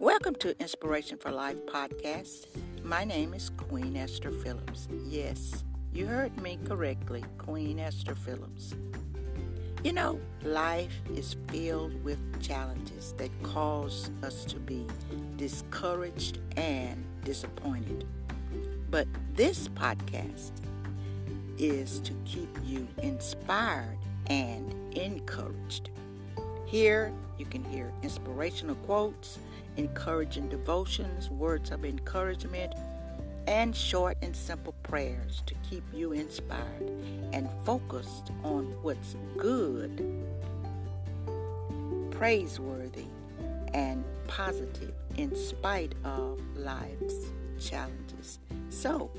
Welcome to Inspiration for Life podcast. My name is Queen Esther Phillips. Yes, you heard me correctly, Queen Esther Phillips. You know, life is filled with challenges that cause us to be discouraged and disappointed. But this podcast is to keep you inspired and encouraged. Here, you can hear inspirational quotes, encouraging devotions, words of encouragement, and short and simple prayers to keep you inspired and focused on what's good, praiseworthy, and positive in spite of life's challenges. So,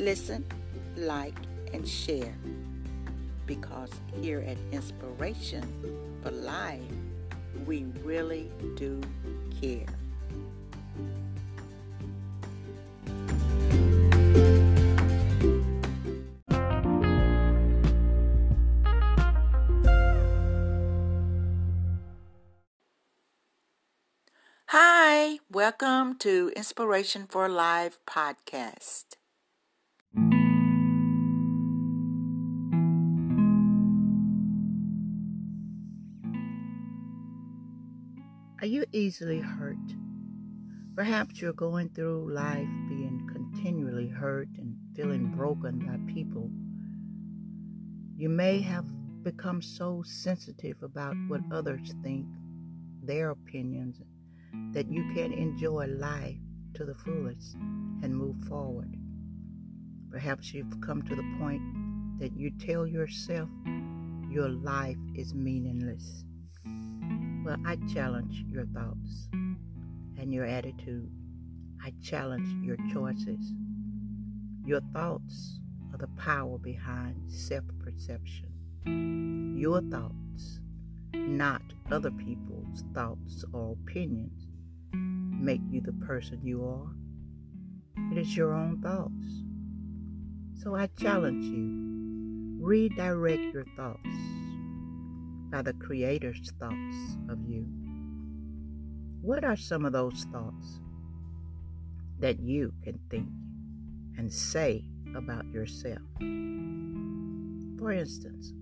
listen, like, and share because here at Inspiration for Life, we really do care. Hi, welcome to Inspiration for Life podcast. Are you easily hurt? Perhaps you're going through life being continually hurt and feeling broken by people. You may have become so sensitive about what others think, their opinions, that you can't enjoy life to the fullest and move forward. Perhaps you've come to the point that you tell yourself your life is meaningless. Well, I challenge your thoughts and your attitude. I challenge your choices. Your thoughts are the power behind self perception. Your thoughts, not other people's thoughts or opinions, make you the person you are. It is your own thoughts. So I challenge you redirect your thoughts by the Creator's thoughts of you. What are some of those thoughts that you can think and say about yourself? For instance,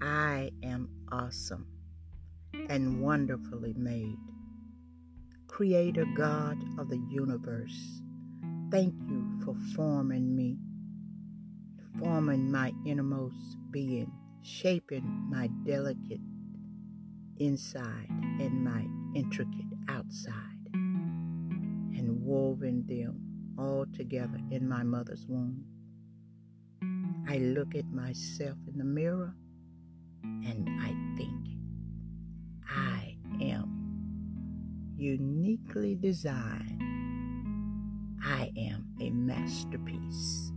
I am awesome and wonderfully made. Creator God of the universe, thank you for forming me, forming my innermost being shaping my delicate inside and my intricate outside, and woven them all together in my mother's womb. I look at myself in the mirror and I think, I am uniquely designed. I am a masterpiece.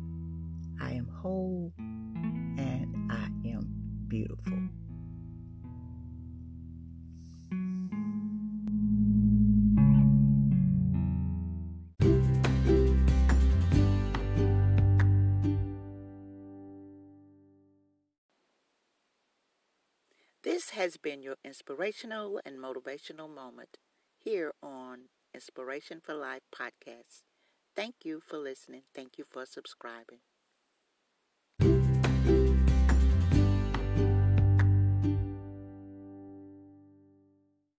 I am whole beautiful. This has been your inspirational and motivational moment here on Inspiration for Life podcast. Thank you for listening. Thank you for subscribing.